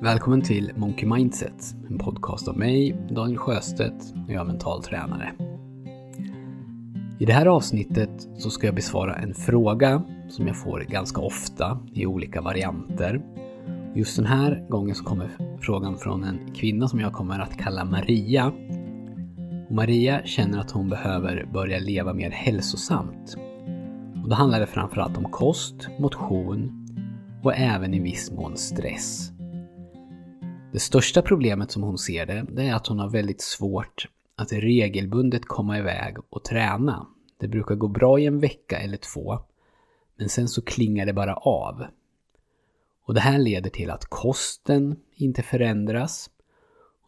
Välkommen till Monkey Mindset, en podcast av mig, Daniel Sjöstedt, och jag är mental tränare. I det här avsnittet så ska jag besvara en fråga som jag får ganska ofta i olika varianter. Just den här gången så kommer frågan från en kvinna som jag kommer att kalla Maria. Och Maria känner att hon behöver börja leva mer hälsosamt. Och då handlar det framförallt om kost, motion och även i viss mån stress. Det största problemet som hon ser det, det är att hon har väldigt svårt att regelbundet komma iväg och träna. Det brukar gå bra i en vecka eller två, men sen så klingar det bara av. Och det här leder till att kosten inte förändras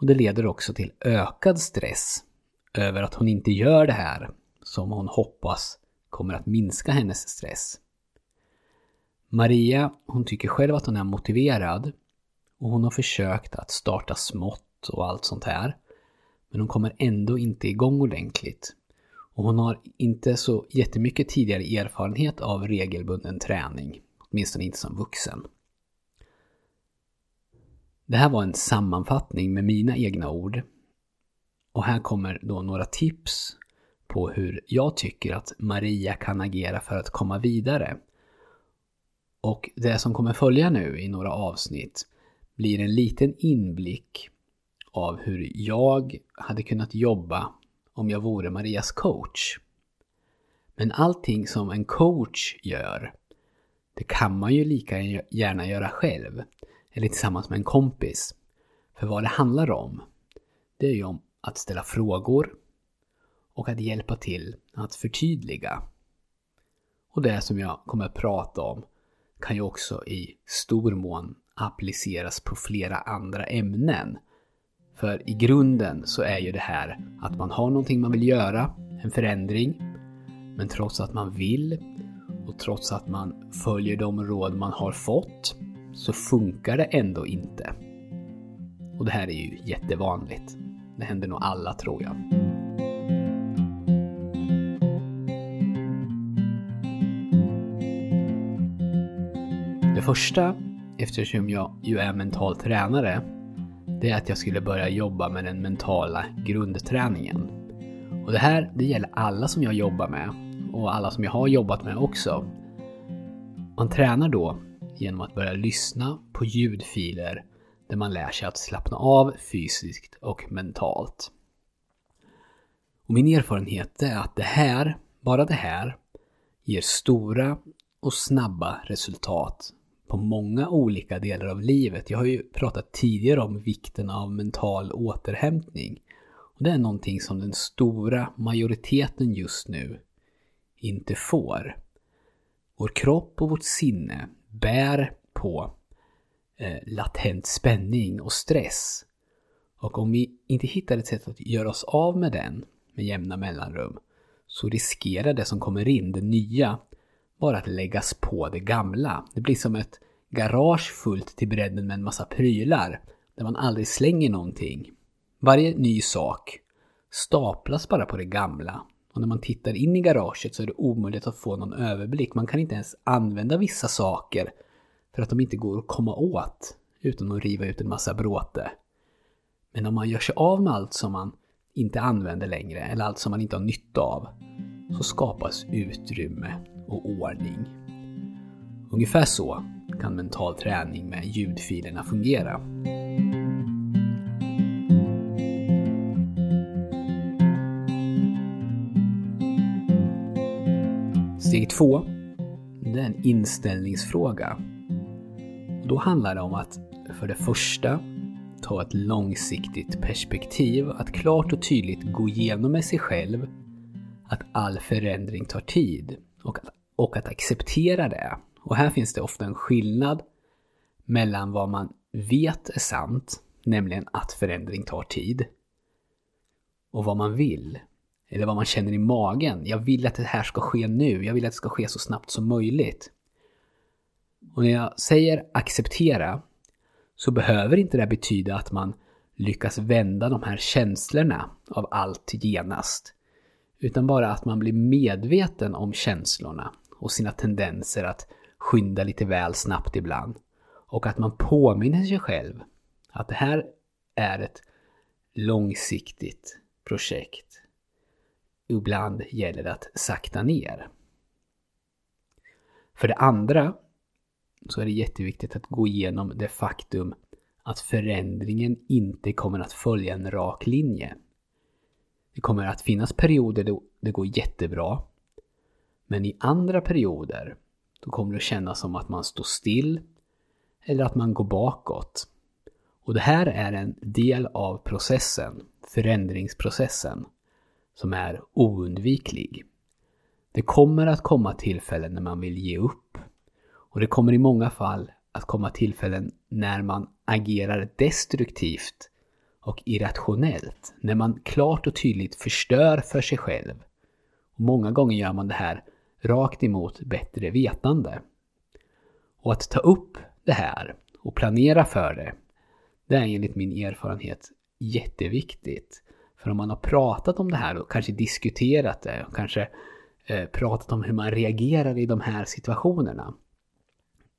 och det leder också till ökad stress över att hon inte gör det här som hon hoppas kommer att minska hennes stress. Maria, hon tycker själv att hon är motiverad och hon har försökt att starta smått och allt sånt här. Men hon kommer ändå inte igång ordentligt. Och hon har inte så jättemycket tidigare erfarenhet av regelbunden träning. Åtminstone inte som vuxen. Det här var en sammanfattning med mina egna ord. Och här kommer då några tips på hur jag tycker att Maria kan agera för att komma vidare. Och det som kommer följa nu i några avsnitt blir en liten inblick av hur jag hade kunnat jobba om jag vore Marias coach. Men allting som en coach gör, det kan man ju lika gärna göra själv. Eller tillsammans med en kompis. För vad det handlar om, det är ju om att ställa frågor och att hjälpa till att förtydliga. Och det som jag kommer att prata om kan ju också i stor mån appliceras på flera andra ämnen. För i grunden så är ju det här att man har någonting man vill göra, en förändring. Men trots att man vill och trots att man följer de råd man har fått så funkar det ändå inte. Och det här är ju jättevanligt. Det händer nog alla tror jag. Det första eftersom jag ju är mental tränare, det är att jag skulle börja jobba med den mentala grundträningen. Och det här, det gäller alla som jag jobbar med och alla som jag har jobbat med också. Man tränar då genom att börja lyssna på ljudfiler där man lär sig att slappna av fysiskt och mentalt. Och min erfarenhet är att det här, bara det här, ger stora och snabba resultat på många olika delar av livet. Jag har ju pratat tidigare om vikten av mental återhämtning. Och Det är någonting som den stora majoriteten just nu inte får. Vår kropp och vårt sinne bär på eh, latent spänning och stress. Och om vi inte hittar ett sätt att göra oss av med den med jämna mellanrum så riskerar det som kommer in, det nya, bara att läggas på det gamla. Det blir som ett garage fullt till bredden med en massa prylar där man aldrig slänger någonting. Varje ny sak staplas bara på det gamla och när man tittar in i garaget så är det omöjligt att få någon överblick. Man kan inte ens använda vissa saker för att de inte går att komma åt utan att riva ut en massa bråte. Men om man gör sig av med allt som man inte använder längre eller allt som man inte har nytta av så skapas utrymme och ordning. Ungefär så kan mental träning med ljudfilerna fungera. Steg två, det är en inställningsfråga. Då handlar det om att för det första ta ett långsiktigt perspektiv, att klart och tydligt gå igenom med sig själv att all förändring tar tid och att, och att acceptera det. Och här finns det ofta en skillnad mellan vad man vet är sant, nämligen att förändring tar tid, och vad man vill. Eller vad man känner i magen. Jag vill att det här ska ske nu. Jag vill att det ska ske så snabbt som möjligt. Och när jag säger acceptera så behöver inte det betyda att man lyckas vända de här känslorna av allt genast. Utan bara att man blir medveten om känslorna och sina tendenser att skynda lite väl snabbt ibland. Och att man påminner sig själv att det här är ett långsiktigt projekt. Ibland gäller det att sakta ner. För det andra så är det jätteviktigt att gå igenom det faktum att förändringen inte kommer att följa en rak linje. Det kommer att finnas perioder då det går jättebra. Men i andra perioder då kommer det att kännas som att man står still eller att man går bakåt. Och det här är en del av processen, förändringsprocessen, som är oundviklig. Det kommer att komma tillfällen när man vill ge upp. Och det kommer i många fall att komma tillfällen när man agerar destruktivt och irrationellt. När man klart och tydligt förstör för sig själv. Och många gånger gör man det här rakt emot bättre vetande. Och att ta upp det här och planera för det, det är enligt min erfarenhet jätteviktigt. För om man har pratat om det här och kanske diskuterat det och kanske eh, pratat om hur man reagerar i de här situationerna.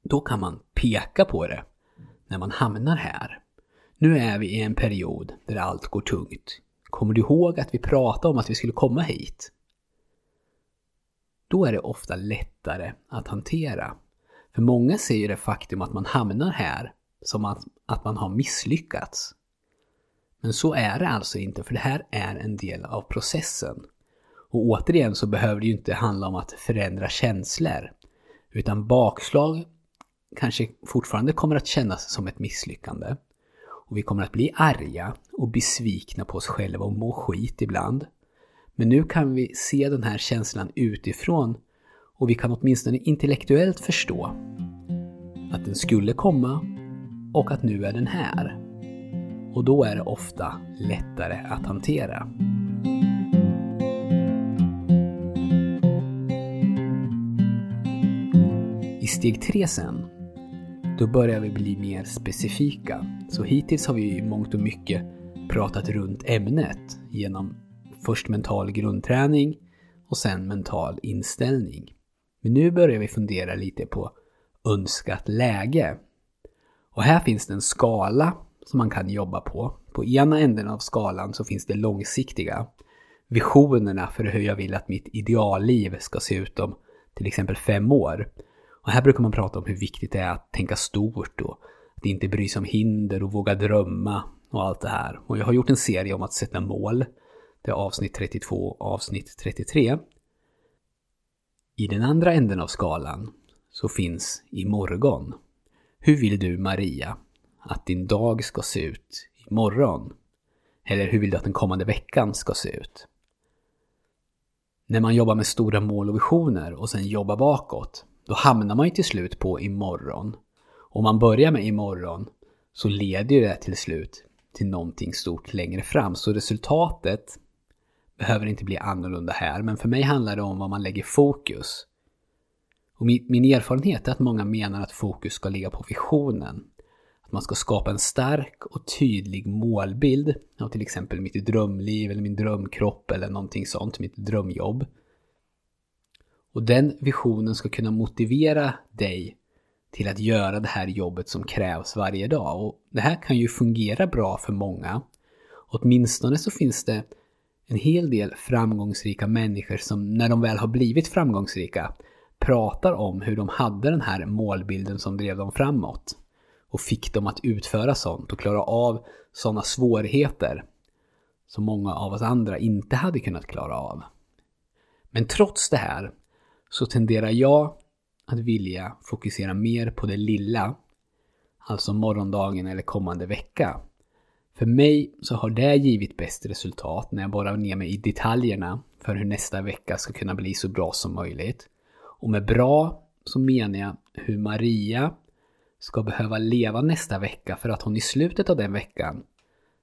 Då kan man peka på det när man hamnar här. Nu är vi i en period där allt går tungt. Kommer du ihåg att vi pratade om att vi skulle komma hit? Då är det ofta lättare att hantera. För många ser ju det faktum att man hamnar här som att, att man har misslyckats. Men så är det alltså inte, för det här är en del av processen. Och återigen så behöver det ju inte handla om att förändra känslor. Utan bakslag kanske fortfarande kommer att kännas som ett misslyckande. Och vi kommer att bli arga och besvikna på oss själva och må skit ibland. Men nu kan vi se den här känslan utifrån och vi kan åtminstone intellektuellt förstå att den skulle komma och att nu är den här. Och då är det ofta lättare att hantera. I steg tre sen, då börjar vi bli mer specifika. Så hittills har vi i mångt och mycket pratat runt ämnet genom först mental grundträning och sen mental inställning. Men nu börjar vi fundera lite på önskat läge. Och här finns det en skala som man kan jobba på. På ena änden av skalan så finns det långsiktiga visionerna för hur jag vill att mitt idealliv ska se ut om till exempel fem år. Och här brukar man prata om hur viktigt det är att tänka stort och att inte bry sig om hinder och våga drömma och allt det här. Och jag har gjort en serie om att sätta mål. Det är avsnitt 32 och avsnitt 33. I den andra änden av skalan så finns imorgon. Hur vill du Maria att din dag ska se ut imorgon? Eller hur vill du att den kommande veckan ska se ut? När man jobbar med stora mål och visioner och sen jobbar bakåt, då hamnar man ju till slut på imorgon. Om man börjar med imorgon så leder ju det till slut till någonting stort längre fram. Så resultatet behöver inte bli annorlunda här, men för mig handlar det om vad man lägger fokus. Och min, min erfarenhet är att många menar att fokus ska ligga på visionen. Att man ska skapa en stark och tydlig målbild av till exempel mitt drömliv eller min drömkropp eller någonting sånt, mitt drömjobb. Och den visionen ska kunna motivera dig till att göra det här jobbet som krävs varje dag. Och det här kan ju fungera bra för många. Åtminstone så finns det en hel del framgångsrika människor som när de väl har blivit framgångsrika pratar om hur de hade den här målbilden som drev dem framåt. Och fick dem att utföra sånt och klara av sådana svårigheter som många av oss andra inte hade kunnat klara av. Men trots det här så tenderar jag att vilja fokusera mer på det lilla, alltså morgondagen eller kommande vecka. För mig så har det givit bäst resultat när jag borrar ner mig i detaljerna för hur nästa vecka ska kunna bli så bra som möjligt. Och med bra så menar jag hur Maria ska behöva leva nästa vecka för att hon i slutet av den veckan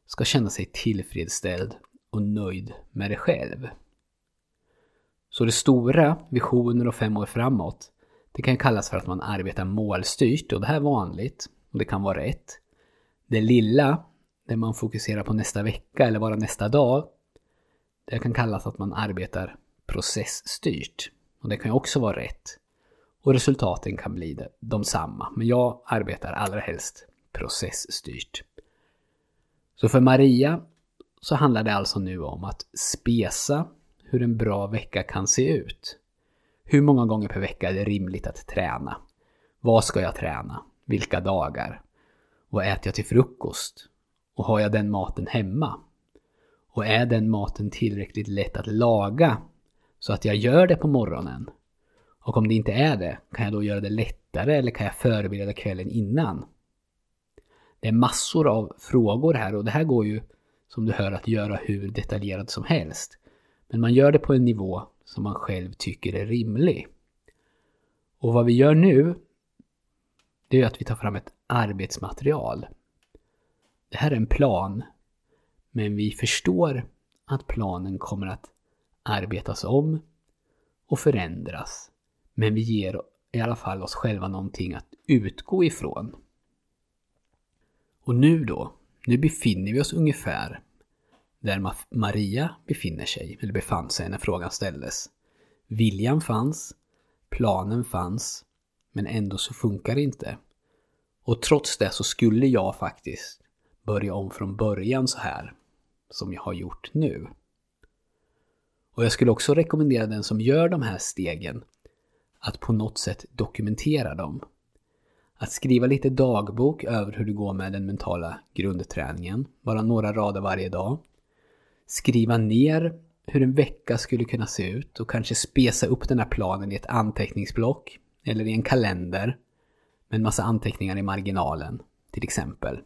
ska känna sig tillfredsställd och nöjd med det själv. Så det stora, visioner och fem år framåt, det kan kallas för att man arbetar målstyrt och det här är vanligt och det kan vara rätt. Det lilla, det man fokuserar på nästa vecka eller bara nästa dag, det kan kallas att man arbetar processstyrt. Och det kan ju också vara rätt. Och resultaten kan bli de samma. Men jag arbetar allra helst processstyrt. Så för Maria så handlar det alltså nu om att spesa hur en bra vecka kan se ut. Hur många gånger per vecka är det rimligt att träna? Vad ska jag träna? Vilka dagar? Vad äter jag till frukost? Och har jag den maten hemma? Och är den maten tillräckligt lätt att laga så att jag gör det på morgonen? Och om det inte är det, kan jag då göra det lättare eller kan jag förbereda kvällen innan? Det är massor av frågor här och det här går ju som du hör att göra hur detaljerat som helst. Men man gör det på en nivå som man själv tycker är rimlig. Och vad vi gör nu, det är att vi tar fram ett arbetsmaterial. Det här är en plan, men vi förstår att planen kommer att arbetas om och förändras. Men vi ger i alla fall oss själva någonting att utgå ifrån. Och nu då, nu befinner vi oss ungefär där Maria befinner sig, eller befann sig när frågan ställdes. Viljan fanns, planen fanns, men ändå så funkar det inte. Och trots det så skulle jag faktiskt börja om från början så här, som jag har gjort nu. Och jag skulle också rekommendera den som gör de här stegen att på något sätt dokumentera dem. Att skriva lite dagbok över hur det går med den mentala grundträningen, bara några rader varje dag. Skriva ner hur en vecka skulle kunna se ut och kanske spesa upp den här planen i ett anteckningsblock eller i en kalender med en massa anteckningar i marginalen, till exempel.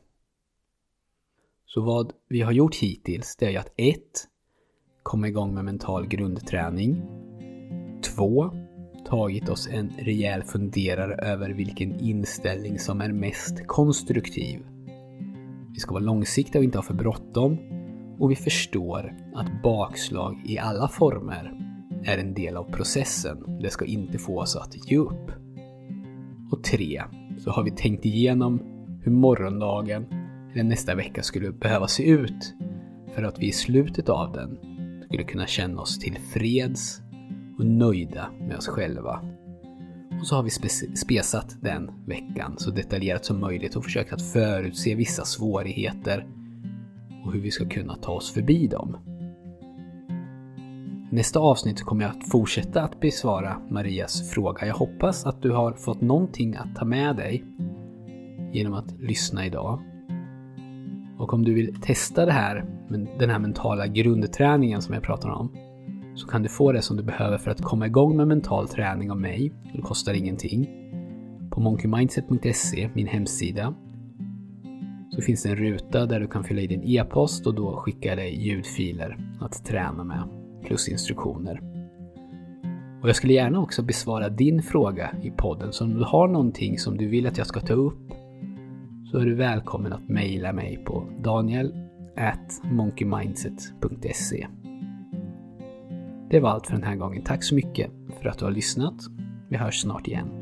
Så vad vi har gjort hittills, det är ju att 1. Komma igång med mental grundträning. 2 tagit oss en rejäl funderare över vilken inställning som är mest konstruktiv. Vi ska vara långsiktiga och inte ha för bråttom. Och vi förstår att bakslag i alla former är en del av processen. Det ska inte få oss att ge upp. Och 3. så har vi tänkt igenom hur morgondagen nästa vecka skulle behöva se ut för att vi i slutet av den skulle kunna känna oss tillfreds och nöjda med oss själva. Och så har vi spesat den veckan så detaljerat som möjligt och försökt att förutse vissa svårigheter och hur vi ska kunna ta oss förbi dem. Nästa avsnitt kommer jag att fortsätta att besvara Marias fråga. Jag hoppas att du har fått någonting att ta med dig genom att lyssna idag. Och om du vill testa det här, den här mentala grundträningen som jag pratar om, så kan du få det som du behöver för att komma igång med mental träning av mig. Det kostar ingenting. På monkeymindset.se, min hemsida, så finns det en ruta där du kan fylla i din e-post och då skicka dig ljudfiler att träna med, plus instruktioner. Och jag skulle gärna också besvara din fråga i podden, så om du har någonting som du vill att jag ska ta upp så är du välkommen att mejla mig på daniel monkeymindset.se det var allt för den här gången. Tack så mycket för att du har lyssnat. Vi hörs snart igen.